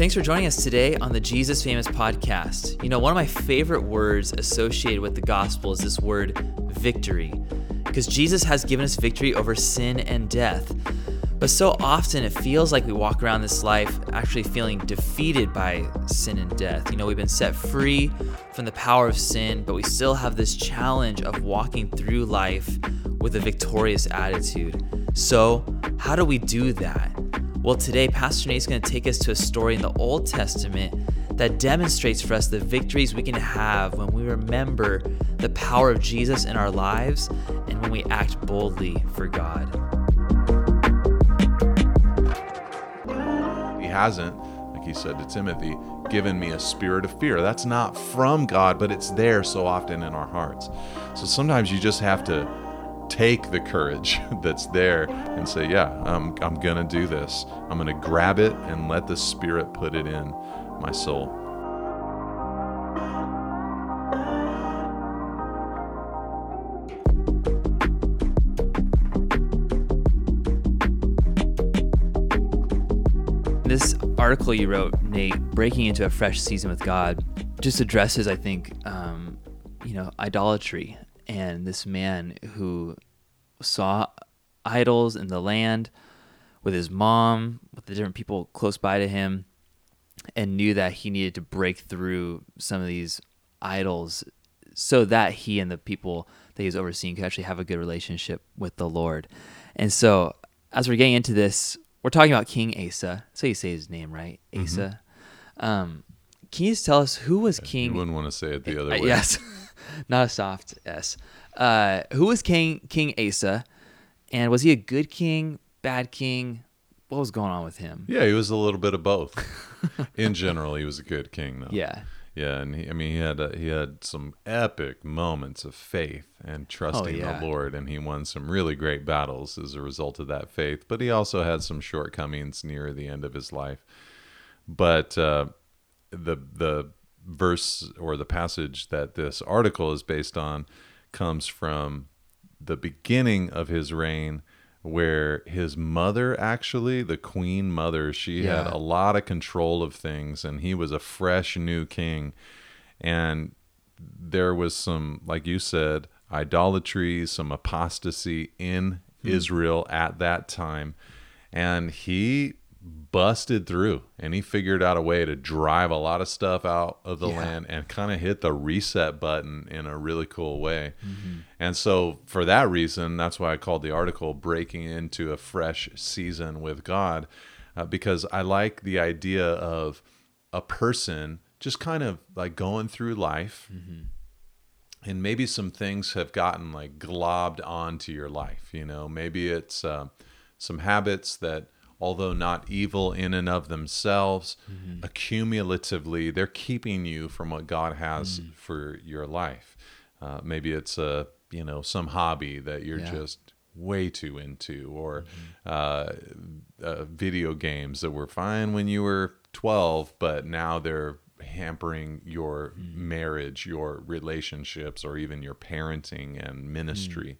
Thanks for joining us today on the Jesus Famous podcast. You know, one of my favorite words associated with the gospel is this word victory, because Jesus has given us victory over sin and death. But so often it feels like we walk around this life actually feeling defeated by sin and death. You know, we've been set free from the power of sin, but we still have this challenge of walking through life with a victorious attitude. So, how do we do that? Well, today, Pastor Nate is going to take us to a story in the Old Testament that demonstrates for us the victories we can have when we remember the power of Jesus in our lives and when we act boldly for God. He hasn't, like he said to Timothy, given me a spirit of fear. That's not from God, but it's there so often in our hearts. So sometimes you just have to take the courage that's there and say, Yeah, I'm, I'm going to do this. I'm going to grab it and let the Spirit put it in my soul. This article you wrote, Nate, Breaking into a Fresh Season with God, just addresses, I think, um, you know, idolatry and this man who saw idols in the land with his mom, with the different people close by to him, and knew that he needed to break through some of these idols so that he and the people that he's overseeing could actually have a good relationship with the Lord. And so, as we're getting into this, we're talking about King Asa. So you say his name, right? Asa. Mm-hmm. Um, can you just tell us who was King? You wouldn't want to say it the other uh, way. yes, not a soft S. Uh, who was King King Asa, and was he a good king, bad king? What was going on with him? Yeah, he was a little bit of both. In general, he was a good king, though. Yeah, yeah, and he, I mean, he had a, he had some epic moments of faith and trusting Oh, yeah. the Lord, and he won some really great battles as a result of that faith. But he also had some shortcomings near the end of his life. But uh, the the verse or the passage that this article is based on comes from the beginning of his reign where his mother actually the queen mother she had a lot of control of things and he was a fresh new king. And there was some like you said idolatry some apostasy in hmm. israel at that time. And he busted through and he figured out a way to drive a lot of stuff out of the Yeah. land and kind of hit the reset button in a really cool way. And so for that reason, that's why I called the article breaking into a fresh season with God uh, because I like the idea of a person just kind of like going through life and maybe some things have gotten like globbed onto your life you know maybe it's uh, some habits that although not evil in and of themselves accumulatively they're keeping you from what god has for your life. Uh, maybe it's a you know some hobby that you're Yeah. just way too into or uh, uh, video games that were fine when you were 12 but now they're hampering your marriage your relationships or even your parenting and ministry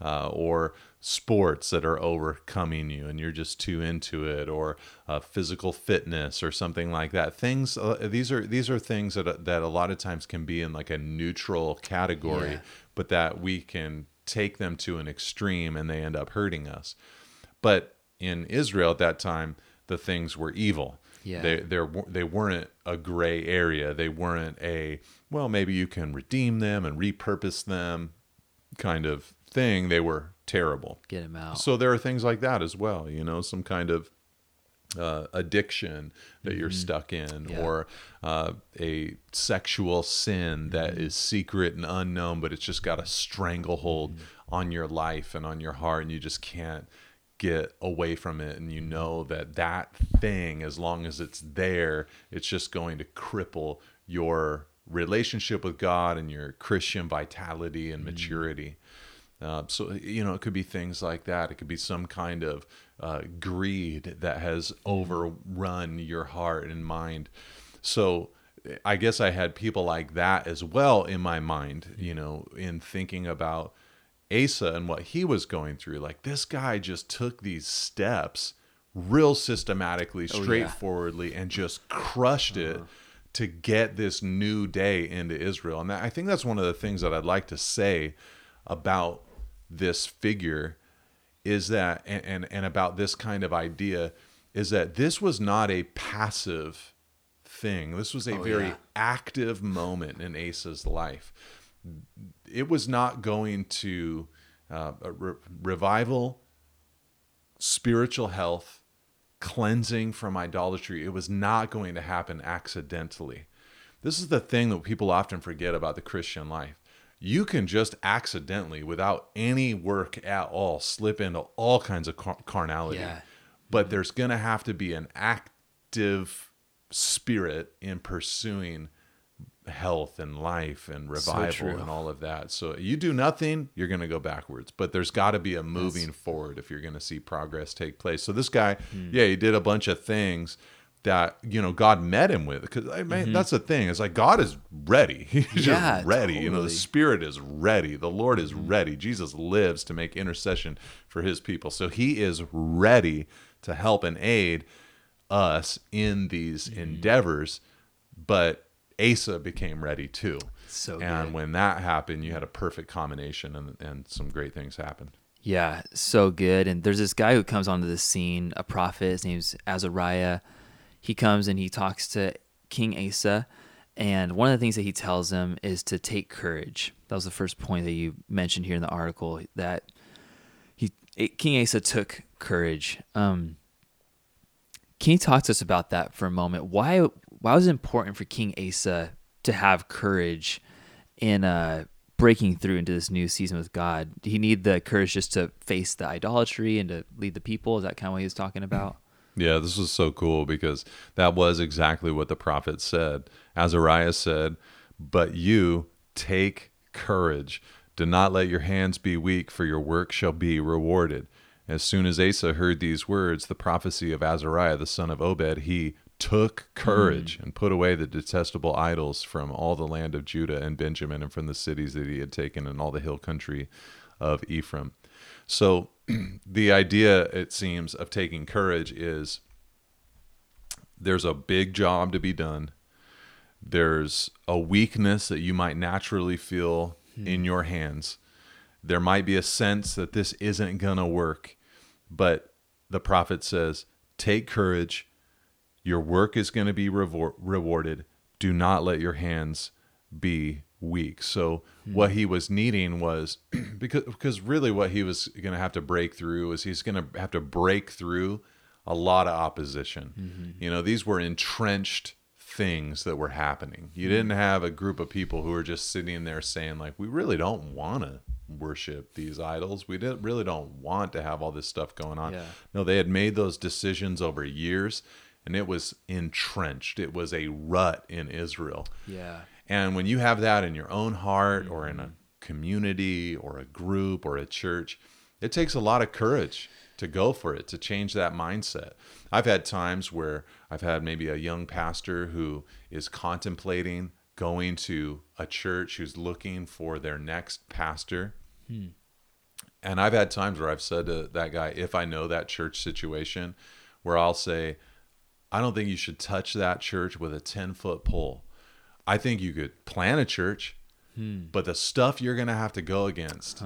uh, or sports that are overcoming you and you're just too into it or uh, physical fitness or something like that things uh, these are these are things that that a lot of times can be in like a neutral category Yeah. but that we can take them to an extreme and they end up hurting us but in Israel at that time the things were evil Yeah. they they they weren't a gray area they weren't a well maybe you can redeem them and repurpose them kind of thing they were terrible get him out. so there are things like that as well, you know, some kind of uh, addiction that you're stuck in, Mm-hmm. Yeah. or uh, a sexual sin Mm-hmm. that is secret and unknown, but it's just got a stranglehold Mm-hmm. on your life and on your heart, and you just can't get away from it. And you Mm-hmm. know that that thing, as long as it's there, it's just going to cripple your relationship with God and your Christian vitality and maturity. Uh, so you know, it could be things like that. It could be some kind of uh, greed that has overrun your heart and mind. So I guess I had people like that as well in my mind. You know, in thinking about Asa and what he was going through. Like this guy just took these steps real systematically, Oh, yeah. straightforwardly, and just crushed it to get this new day into Israel. And that, I think that's one of the things that I'd like to say about this figure is that and, and and about this kind of idea is that this was not a passive thing. This was a very yeah. active moment in Asa's life. It was not going to uh, re- revival, spiritual health, cleansing from idolatry. It was not going to happen accidentally. This is the thing that people often forget about the Christian life. You can just accidentally, without any work at all, slip into all kinds of car- carnality. Yeah. But there's going to have to be an active spirit in pursuing health and life and revival true. and all of that. So you do nothing, you're going to go backwards. But there's got to be a moving forward if you're going to see progress take place. So this guy, Hmm. yeah, he did a bunch of things that you know God met him with because I mean that's the thing. It's like God is ready. He's Mm-hmm. Yeah, ready. You know, the. Spirit is ready. The Lord is Mm-hmm. ready. Jesus lives to make intercession for His people. So He is ready to help and aid us in these Mm-hmm. endeavors. But Asa became ready too. So and good. when that happened, you had a perfect combination, and, and some great things happened. Yeah, so good. And there's this guy who comes onto the scene, a prophet. His name's Azariah. He comes and he talks to King Asa. And one of the things that he tells him is to take courage. That was the first point that you mentioned here in the article that he King Asa took courage. Um, can you talk to us about that for a moment? Why why was it important for King Asa to have courage in uh, breaking through into this new season with God? Did he need the courage just to face the idolatry and to lead the people? Is that kind of what he was talking about? Yeah, this was so cool because that was exactly what the prophet said. Azariah said, But you take courage. Do not let your hands be weak, for your work shall be rewarded. As soon as Asa heard these words, the prophecy of Azariah, the son of Obed, he took mm-hmm. courage and put away the detestable idols from all the land of Judah and Benjamin and from the cities that he had taken and all the hill country of Ephraim. So the idea, it seems, of taking courage is there's a big job to be done. There's a weakness that you might naturally feel hmm. in your hands. There might be a sense that this isn't going to work. But the prophet says, Take courage. Your work is going to be rewar- rewarded. Do not let your hands be weak. So hmm. what he was needing was because because really what he was going to have to break through is he's going to have to break through a lot of opposition. Mm-hmm. You know, these were entrenched things that were happening. You didn't hmm. have a group of people who were just sitting there saying like we really don't want to worship these idols. We didn't, really don't want to have all this stuff going on. Yeah. No, they had made those decisions over years and it was entrenched. It was a rut in Israel. Yeah. And when you have that in your own heart or in a community or a group or a church, it takes a lot of courage to go for it, to change that mindset. I've had times where I've had maybe a young pastor who is contemplating going to a church who's looking for their next pastor. Hmm. And I've had times where I've said to that guy, if I know that church situation, where I'll say, I don't think you should touch that church with a 10 foot pole. I think you could plan a church, hmm. but the stuff you're going to have to go against,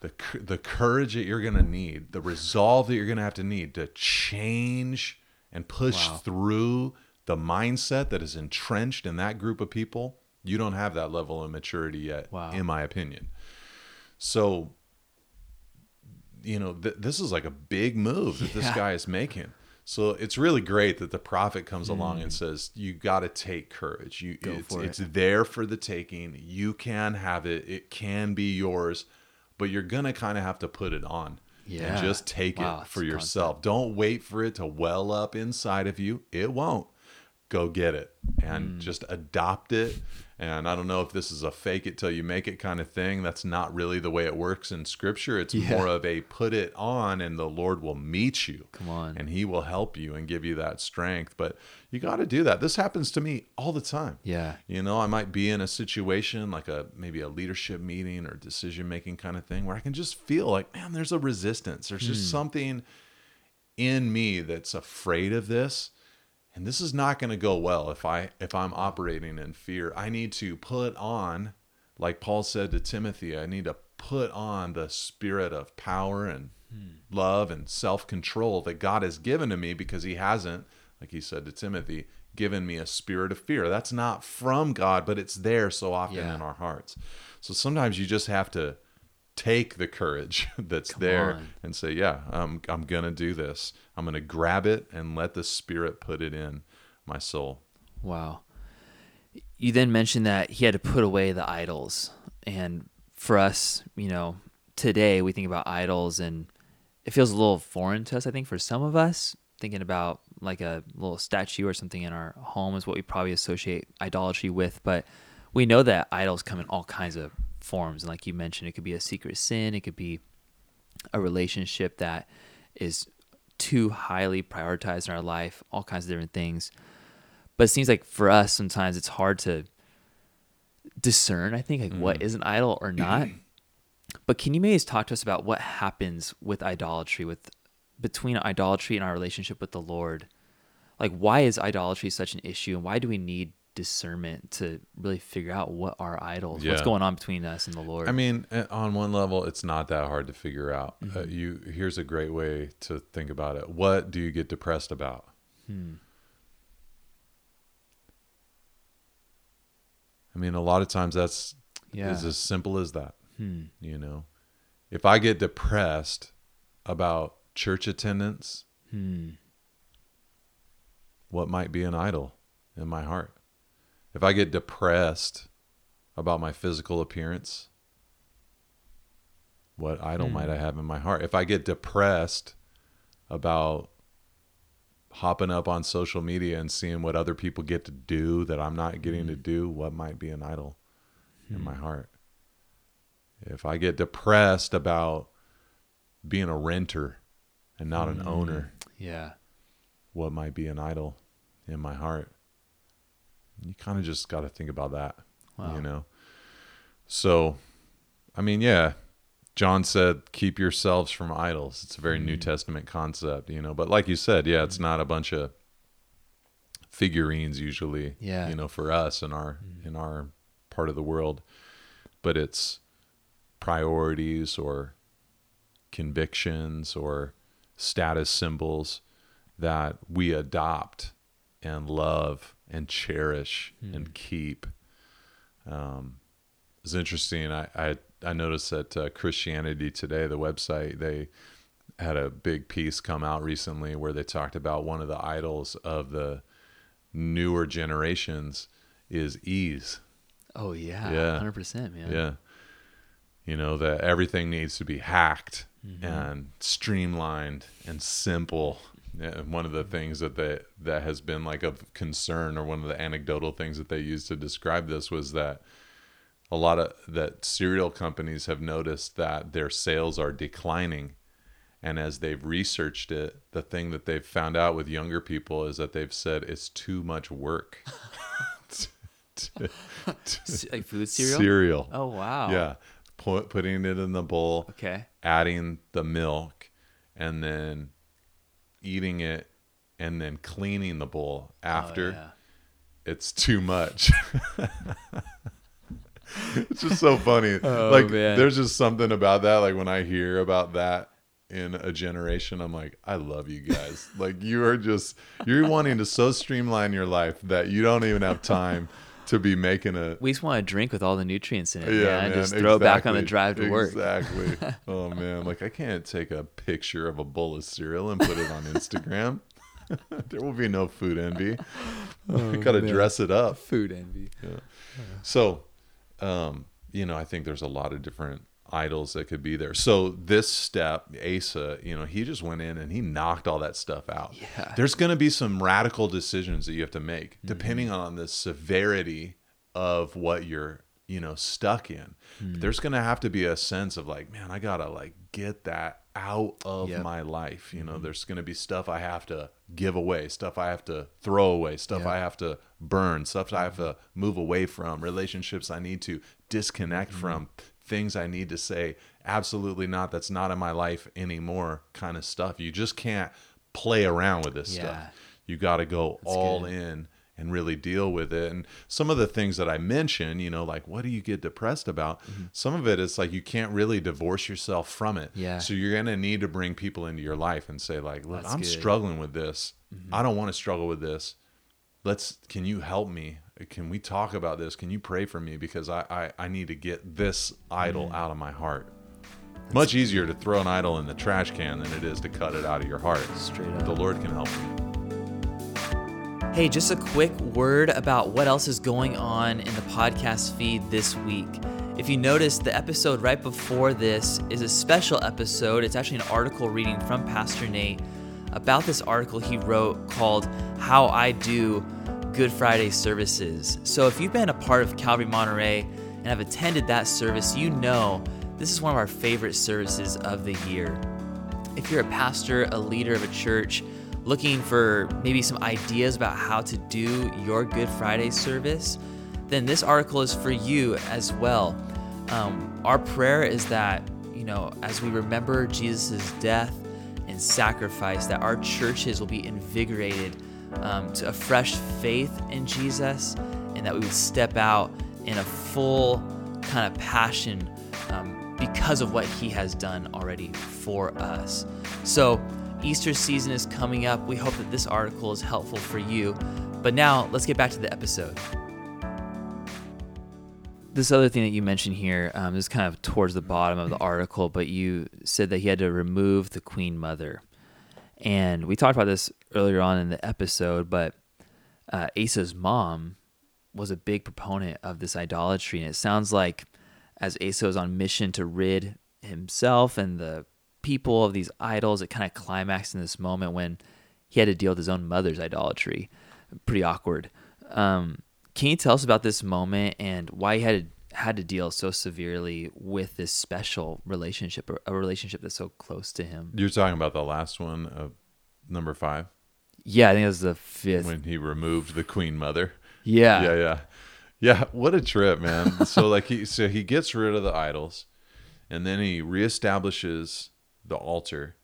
the, the courage that you're going to need, the resolve that you're going to have to need to change and push through the mindset that is entrenched in that group of people, you don't have that level of maturity yet, Wow. in my opinion. So, you know, th- this is like a big move that this guy is making. So it's really great that the prophet comes along and says, "You got to take courage. You, Mm. It's, for it's there for the taking. You can have it. It can be yours, but you're gonna kind of have to put it on Yeah. and just take Wow, it for yourself. Don't wait for it to well up inside of you. It won't. Go get it and Mm. just adopt it. And I don't know if this is a fake it till you make it kind of thing. That's not really the way it works in scripture. It's Yeah. more of a put it on and the Lord will meet you. Come on. And he will help you and give you that strength. But you got to do that. This happens to me all the time. Yeah. You know, I might be in a situation like a maybe a leadership meeting or decision making kind of thing where I can just feel like, man, there's a resistance. There's just hmm. something in me that's afraid of this and this is not going to go well if i if i'm operating in fear. I need to put on like paul said to timothy i need to put on the spirit of power and hmm. love and self-control that god has given to me because he hasn't like he said to timothy given me a spirit of fear. That's not from god but it's there so often Yeah. in our hearts. So sometimes you just have to take the courage that's there on. and say, yeah, I'm I'm gonna do this. I'm gonna grab it and let the Spirit put it in my soul. Wow. You then mentioned that he had to put away the idols. And for us, you know, today we think about idols and it feels a little foreign to us, I think, for some of us. Thinking about like a little statue or something in our home is what we probably associate idolatry with. But we know that idols come in all kinds of forms. And like you mentioned, it could be a secret sin, it could be a relationship that is too highly prioritized in our life, all kinds of different things. But it seems like for us, sometimes it's hard to discern, I think, like what mm. is an idol or not. but can you maybe talk to us about what happens with idolatry, with between idolatry and our relationship with the Lord? Like, why is idolatry such an issue, and why do we need discernment to really figure out what are idols? What's going on between us and the Lord? I mean, uh, on one level, it's not that hard to figure out. Uh, Mm-hmm. you here's a great way to think about it. What do you get depressed about? Hmm. I mean, a lot of times that's yeah. is as simple as that. Hmm. You know, if I get depressed about church attendance, Hmm. what might be an idol in my heart? If I get depressed about my physical appearance, what idol Hmm. might I have in my heart? If I get depressed about hopping up on social media and seeing what other people get to do that I'm not getting to hmm. do, what might be an idol in my hmm. heart? If I get depressed about being a renter and not an owner, hmm. Yeah. what might be an idol in my heart. You kind of just got to think about that, Wow. you know. So, I mean, yeah, John said, "Keep yourselves from idols." It's a very New mm. Testament concept, you know. But like you said, yeah, it's mm. not a bunch of figurines usually, Yeah. you know, for us in our mm. in our part of the world, but it's priorities or convictions or status symbols that we adopt and love and cherish and keep. Um, it's interesting. I, I, I noticed that uh, Christianity Today, the website, they had a big piece come out recently where they talked about one of the idols of the newer generations is ease. Oh yeah. Yeah. Hundred percent, man. Yeah. You know, that everything needs to be hacked and streamlined and simple. One of the things that they, that has been like of concern or one of the anecdotal things that they used to describe this was that a lot of that cereal companies have noticed that their sales are declining and as they've researched it the thing that they've found out with younger people is that they've said it's too much work to- to- like food cereal. cereal Oh wow. yeah Put, putting it in the bowl Okay. adding the milk and then eating it and then cleaning the bowl oh, after Oh, yeah. it's too much it's just so funny Oh, like man. there's just something about that like when i hear about that in a generation i'm like i love you guys like you are just you're wanting to so streamline your life that you don't even have time to be making a We just want to drink with all the nutrients in it. yeah, Yeah, man, just throw it back on the drive to work. Exactly. oh man, like I can't take a picture of a bowl of cereal and put it on Instagram. there will be no food envy. Oh, man. dress it up. Food envy. Yeah. So, um, you know, I think there's a lot of different idols that could be there. So this step, Asa, you know, he just went in and he knocked all that stuff out. Yeah. There's going to be some radical decisions that you have to make Mm-hmm. depending on the severity of what you're, you know, stuck in. Mm. There's going to have to be a sense of like, man, I got to like get that out of Yep. my life. You know, Mm-hmm. there's going to be stuff I have to give away, stuff I have to throw away, stuff Yep. I have to burn, stuff I have to move away from, relationships I need to disconnect Mm-hmm. from, things I need to say, absolutely not, that's not in my life anymore kind of stuff. You just can't play around with this Yeah. stuff. You got to go all good. in and really deal with it. And some of the things that I mentioned, you know, like what do you get depressed about? Mm-hmm. Some of it is like you can't really divorce yourself from it. Yeah. So you're gonna need to bring people into your life and say, like, look, That's I'm good. Mm-hmm. struggling with this. I don't want to struggle with this. Let's can you help me? Can we talk about this? Can you pray for me? Because I I, I need to get this idol Mm. out of my heart. Much easier to throw an idol in the trash can than it is to cut it out of your heart. Straight up. The. Lord can help you. Hey, just a quick word about what else is going on in the podcast feed this week. If you noticed, the episode right before this is a special episode. It's actually an article reading from Pastor Nate about this article he wrote called How I Do Good Friday Services. So if you've been a part of Calvary Monterey and have attended that service, you know this is one of our favorite services of the year if you're a pastor, a leader of a church, looking for maybe some ideas about how to do your Good Friday service, then this article is for you as well. Um, our prayer is that, you know, as we remember Jesus' death and sacrifice, that our churches will be invigorated um, to a fresh faith in Jesus and that we would step out in a full kind of passion um, because of what he has done already for us. So, Easter season is coming up. We hope that this article is helpful for you. But now, let's get back to the episode. This other thing that you mentioned here um, is kind of towards the bottom of the article, but you said that he had to remove the queen mother. And we talked about this earlier on in the episode, but uh, Asa's mom was a big proponent of this idolatry. And it sounds like as Asa was on mission to rid himself and the people of these idols, it kind of climaxed in this moment when he had to deal with his own mother's idolatry. Pretty awkward. Um, can you tell us about this moment and why he had to, had to deal so severely with this special relationship, a relationship that's so close to him? You're talking about the last one of number five Yeah, I think it was the fifth. when he removed the queen mother. yeah. yeah, yeah, yeah. What a trip, man! so like he, so he gets rid of the idols, and then he reestablishes the altar,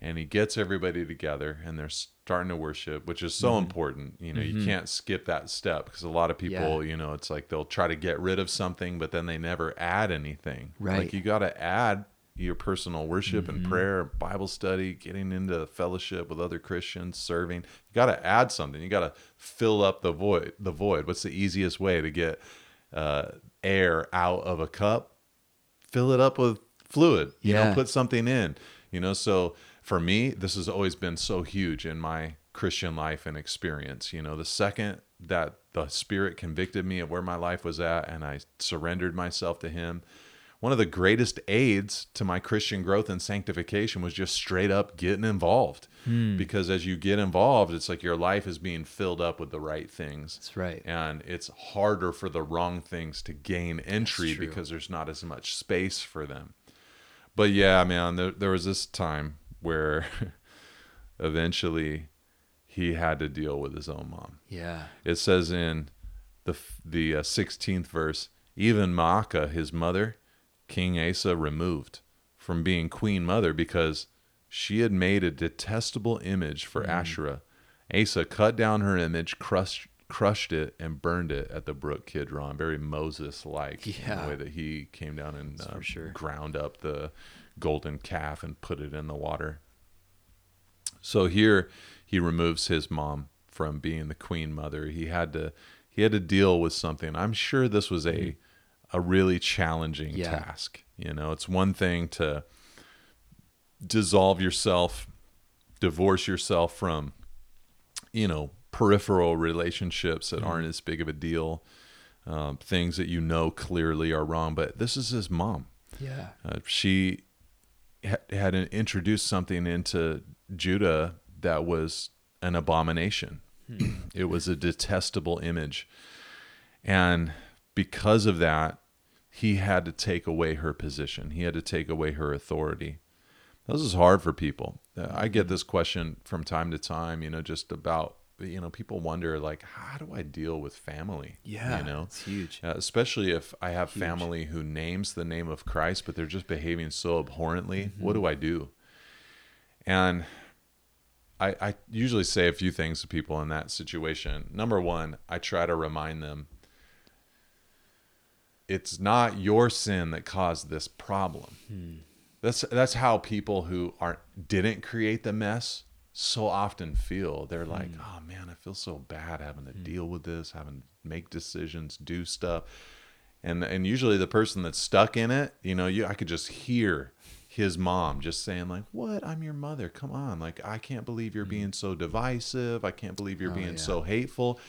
and he gets everybody together, and they're starting to worship, which is so mm-hmm. important. You know, you mm-hmm. can't skip that step because a lot of people, you know, it's like they'll try to get rid of something, but then they never add anything. Right. Like you got to add your personal worship and prayer, Bible study, getting into fellowship with other Christians, serving. You got to add something. You got to fill up the void. The void. What's the easiest way to get uh, air out of a cup? Fill it up with fluid. You Yeah. know, put something in. You know, so for me, this has always been so huge in my Christian life and experience. You know, the second that the Spirit convicted me of where my life was at and I surrendered myself to Him, one of the greatest aids to my Christian growth and sanctification was just straight up getting involved. Because as you get involved, it's like your life is being filled up with the right things. That's right. And it's harder for the wrong things to gain entry because there's not as much space for them. But yeah, man, there, there was this time where eventually he had to deal with his own mom. Yeah. It says in the the uh, 16th verse, even Maacah, his mother, King Asa removed from being queen mother because she had made a detestable image for Asherah. Asa cut down her image, crushed crushed it, and burned it at the brook Kidron. Very Moses like in Yeah. the way that he came down and uh, sure. ground up the golden calf and put it in the water. So here he removes his mom from being the queen mother. He had to he had to deal with something. I'm sure this was a a really challenging Yeah. task. You know, it's one thing to dissolve yourself, divorce yourself from you know, peripheral relationships that aren't as big of a deal. Um, things that you know clearly are wrong, but this is his mom. Yeah. Uh, she ha- had introduced something into Judah that was an abomination. it was a detestable image. And because of that, he had to take away her position. He had to take away her authority. This is hard for people. Uh, I get this question from time to time, you know, just about, you know, people wonder, like, how do I deal with family? Yeah. You know, It's huge. uh, especially if I have family who names the name of Christ, but they're just behaving so abhorrently. What do I do? And I, I usually say a few things to people in that situation. Number one, I try to remind them it's not your sin that caused this problem. Hmm. That's that's how people who aren't didn't create the mess so often feel. They're like, Hmm. "Oh man, I feel so bad having to deal with this, having to make decisions, do stuff." And and usually the person that's stuck in it, you know, you I could just hear his mom just saying like, "What? I'm your mother. Come on. Like I can't believe you're being so divisive. I can't believe you're Hmm. Oh, being yeah. so hateful."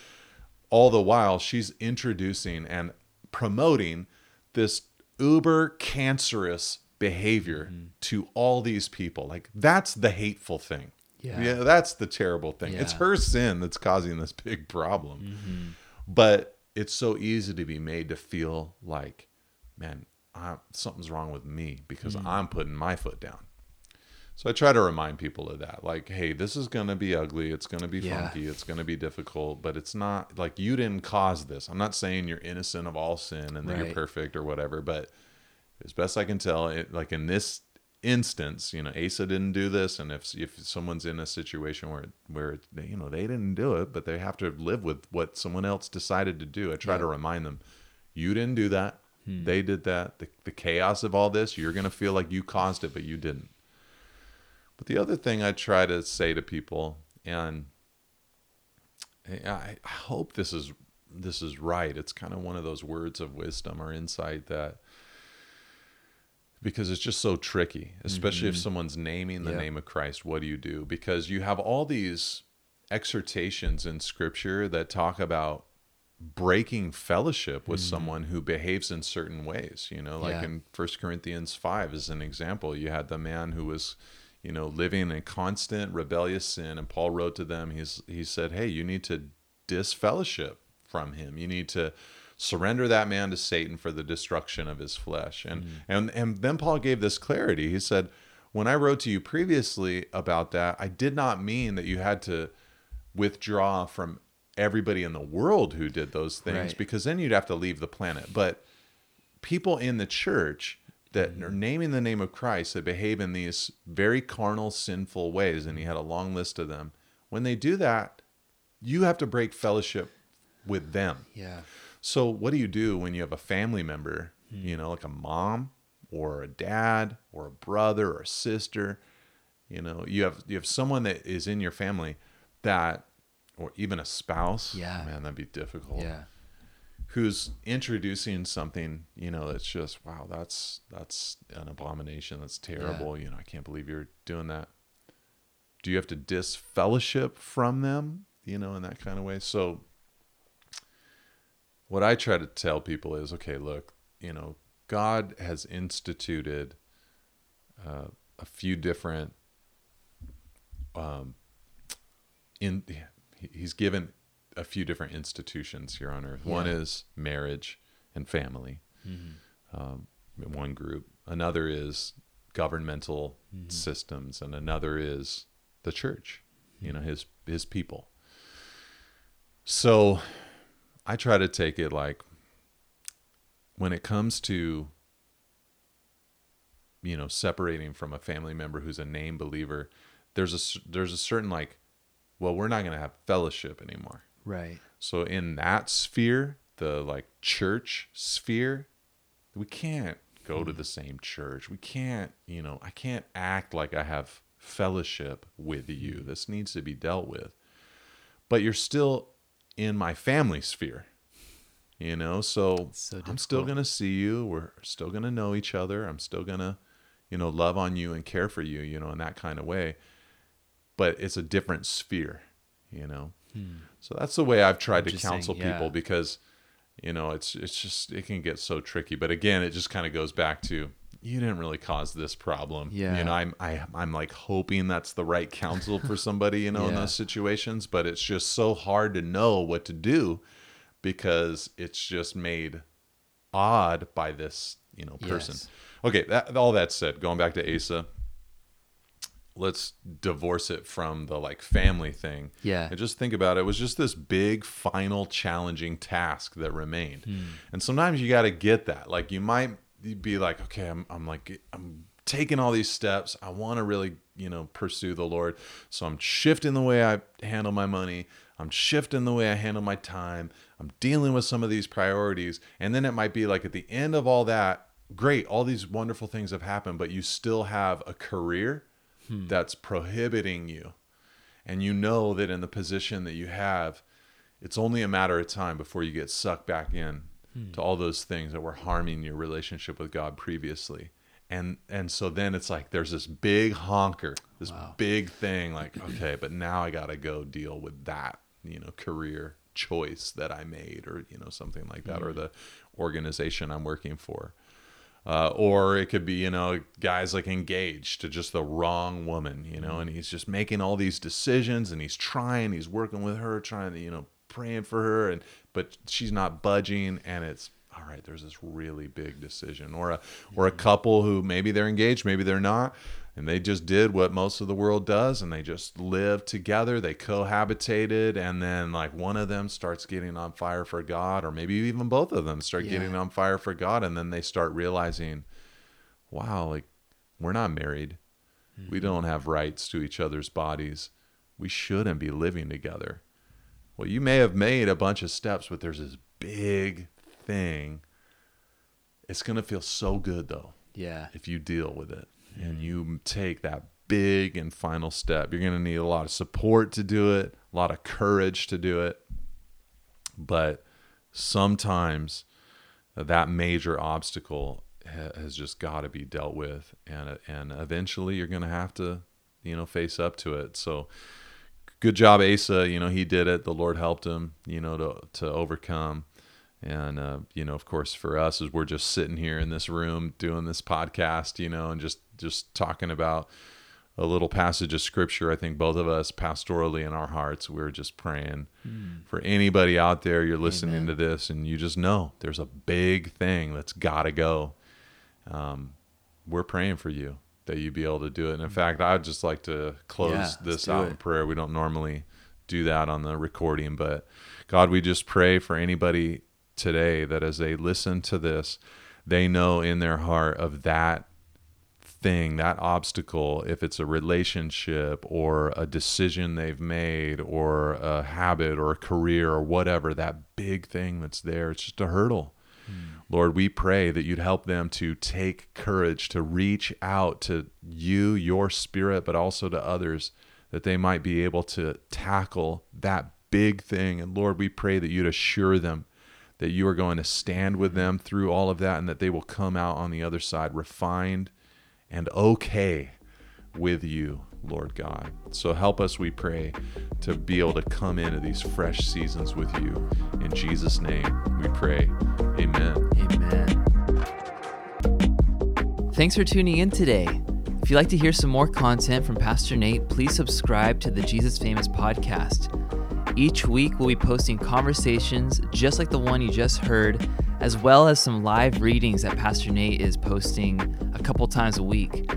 All the while she's introducing and promoting this uber cancerous behavior Mm-hmm. to all these people. Like that's the hateful thing. Yeah. that's the terrible thing. It's her sin that's causing this big problem. Mm-hmm. But it's so easy to be made to feel like, man, I, something's wrong with me because Mm. I'm putting my foot down. So I try to remind people of that. Like, hey, this is going to be ugly. It's going to be Yeah. funky. It's going to be difficult, but it's not like you didn't cause this. I'm not saying you're innocent of all sin and that Right. you're perfect or whatever, but as best I can tell, it, like in this instance, you know, Asa didn't do this, and if if someone's in a situation where where they, you know they didn't do it, but they have to live with what someone else decided to do, I try to remind them, you didn't do that. Hmm. They did that. The, the chaos of all this, you're gonna feel like you caused it, but you didn't. But the other thing I try to say to people, and I, hope this is this is right. It's kind of one of those words of wisdom or insight that because it's just so tricky, especially if mm-hmm. someone's naming the Yeah. name of Christ. What do you do? Because you have all these exhortations in Scripture that talk about breaking fellowship with mm-hmm. someone who behaves in certain ways. You know, like Yeah. in First Corinthians five as an example, you had the man who was you know, living in constant rebellious sin. And Paul wrote to them, he's, he said, Hey, you need to disfellowship from him. You need to surrender that man to Satan for the destruction of his flesh. And, mm. and, and then Paul gave this clarity. He said, When I wrote to you previously about that, I did not mean that you had to withdraw from everybody in the world who did those things Right. because then you'd have to leave the planet. But people in the church that are naming the name of Christ that behave in these very carnal, sinful ways, and he had a long list of them. When they do that, you have to break fellowship with them. Yeah. So, what do you do when you have a family member, Hmm. you know, like a mom or a dad or a brother or a sister? You know, you have you have someone that is in your family that, or even a spouse. Yeah. man, that'd be difficult Yeah. Who's introducing something you know that's just wow that's that's an abomination. That's terrible. You know i can't believe you're doing that. Do you have to disfellowship from them you know in that kind of way? So what i try to tell people is okay look you know god has instituted uh, a few different um in he's given a few different institutions here on earth. One is marriage and family, um, one group. Another is governmental systems, and another is the church. You know, his his people. So, I try to take it like when it comes to you know separating from a family member who's a name believer there's a there's a certain like well we're not going to have fellowship anymore Right. so in that sphere, the like church sphere, we can't go to hmm. the same church. We can't, you know, I can't act like I have fellowship with you. Hmm. This needs to be dealt with. But you're still in my family sphere. You know, so, so I'm still going to see you. We're still going to know each other. I'm still going to, you know, love on you and care for you, you know, in that kind of way. But it's a different sphere, you know. Hmm. So that's the way I've tried to counsel people because you know it's it's just it can get so tricky. But again, it just kind of goes back to you didn't really cause this problem. Yeah. You know, I'm I I'm like hoping that's the right counsel for somebody, you know, in those situations, but it's just so hard to know what to do because it's just made odd by this, you know, person. Yes. Okay, that all that said, going back to Asa, let's divorce it from the like family thing. Yeah. And just think about it. It was just this big, final, challenging task that remained. Hmm. And sometimes you got to get that. Like you might be like, okay, I'm, I'm like, I'm taking all these steps. I want to really, you know, pursue the Lord. So I'm shifting the way I handle my money. I'm shifting the way I handle my time. I'm dealing with some of these priorities. And then it might be like at the end of all that, great, all these wonderful things have happened, but you still have a career hmm. that's prohibiting you. And you know that in the position that you have, it's only a matter of time before you get sucked back in hmm. to all those things that were harming your relationship with God previously. And and so then it's like there's this big honker, this wow. big thing like okay, but now I got to go deal with that, you know, career choice that I made or you know something like that mm. or the organization I'm working for. Uh, or it could be you know guys like engaged to just the wrong woman you know and he's just making all these decisions and he's trying he's working with her trying to you know praying for her and but she's not budging and it's all right there's this really big decision. Or a or a couple who maybe they're engaged maybe they're not and they just did what most of the world does and they just lived together. They cohabitated and then like one of them starts getting on fire for god or maybe even both of them start yeah. getting on fire for god and then they start realizing wow like we're not married. Mm-hmm. we don't have rights to each other's bodies. We shouldn't be living together. Well you may have made a bunch of steps but there's this big thing. It's going to feel so good though yeah. if you deal with it and you take that big and final step. You're going to need a lot of support to do it, a lot of courage to do it. But sometimes that major obstacle has just got to be dealt with and and eventually you're going to have to you know face up to it so good job asa you know he did it the lord helped him you know to to overcome and uh, you know of course for us as we're just sitting here in this room doing this podcast you know and just just talking about a little passage of scripture. I think both of us pastorally in our hearts, we are just praying mm. for anybody out there. You're listening Amen. to this and you just know there's a big thing that's got to go. Um, we're praying for you that you be able to do it. And in fact, I'd just like to close yeah, this out it. in prayer. We don't normally do that on the recording, but God, we just pray for anybody today that as they listen to this, they know in their heart of that thing, that obstacle, if it's a relationship or a decision they've made or a habit or a career or whatever, that big thing that's there, it's just a hurdle. Hmm. Lord, we pray that you'd help them to take courage to reach out to you, your spirit, but also to others, that they might be able to tackle that big thing. And Lord, we pray that you'd assure them that you are going to stand with them through all of that and that they will come out on the other side refined and okay with you, Lord God. So help us, we pray, to be able to come into these fresh seasons with you. In Jesus' name, we pray. Amen. Amen. Thanks for tuning in today. If you'd like to hear some more content from Pastor Nate, please subscribe to the Jesus Famous podcast. Each week, we'll be posting conversations just like the one you just heard, as well as some live readings that Pastor Nate is posting a couple times a week.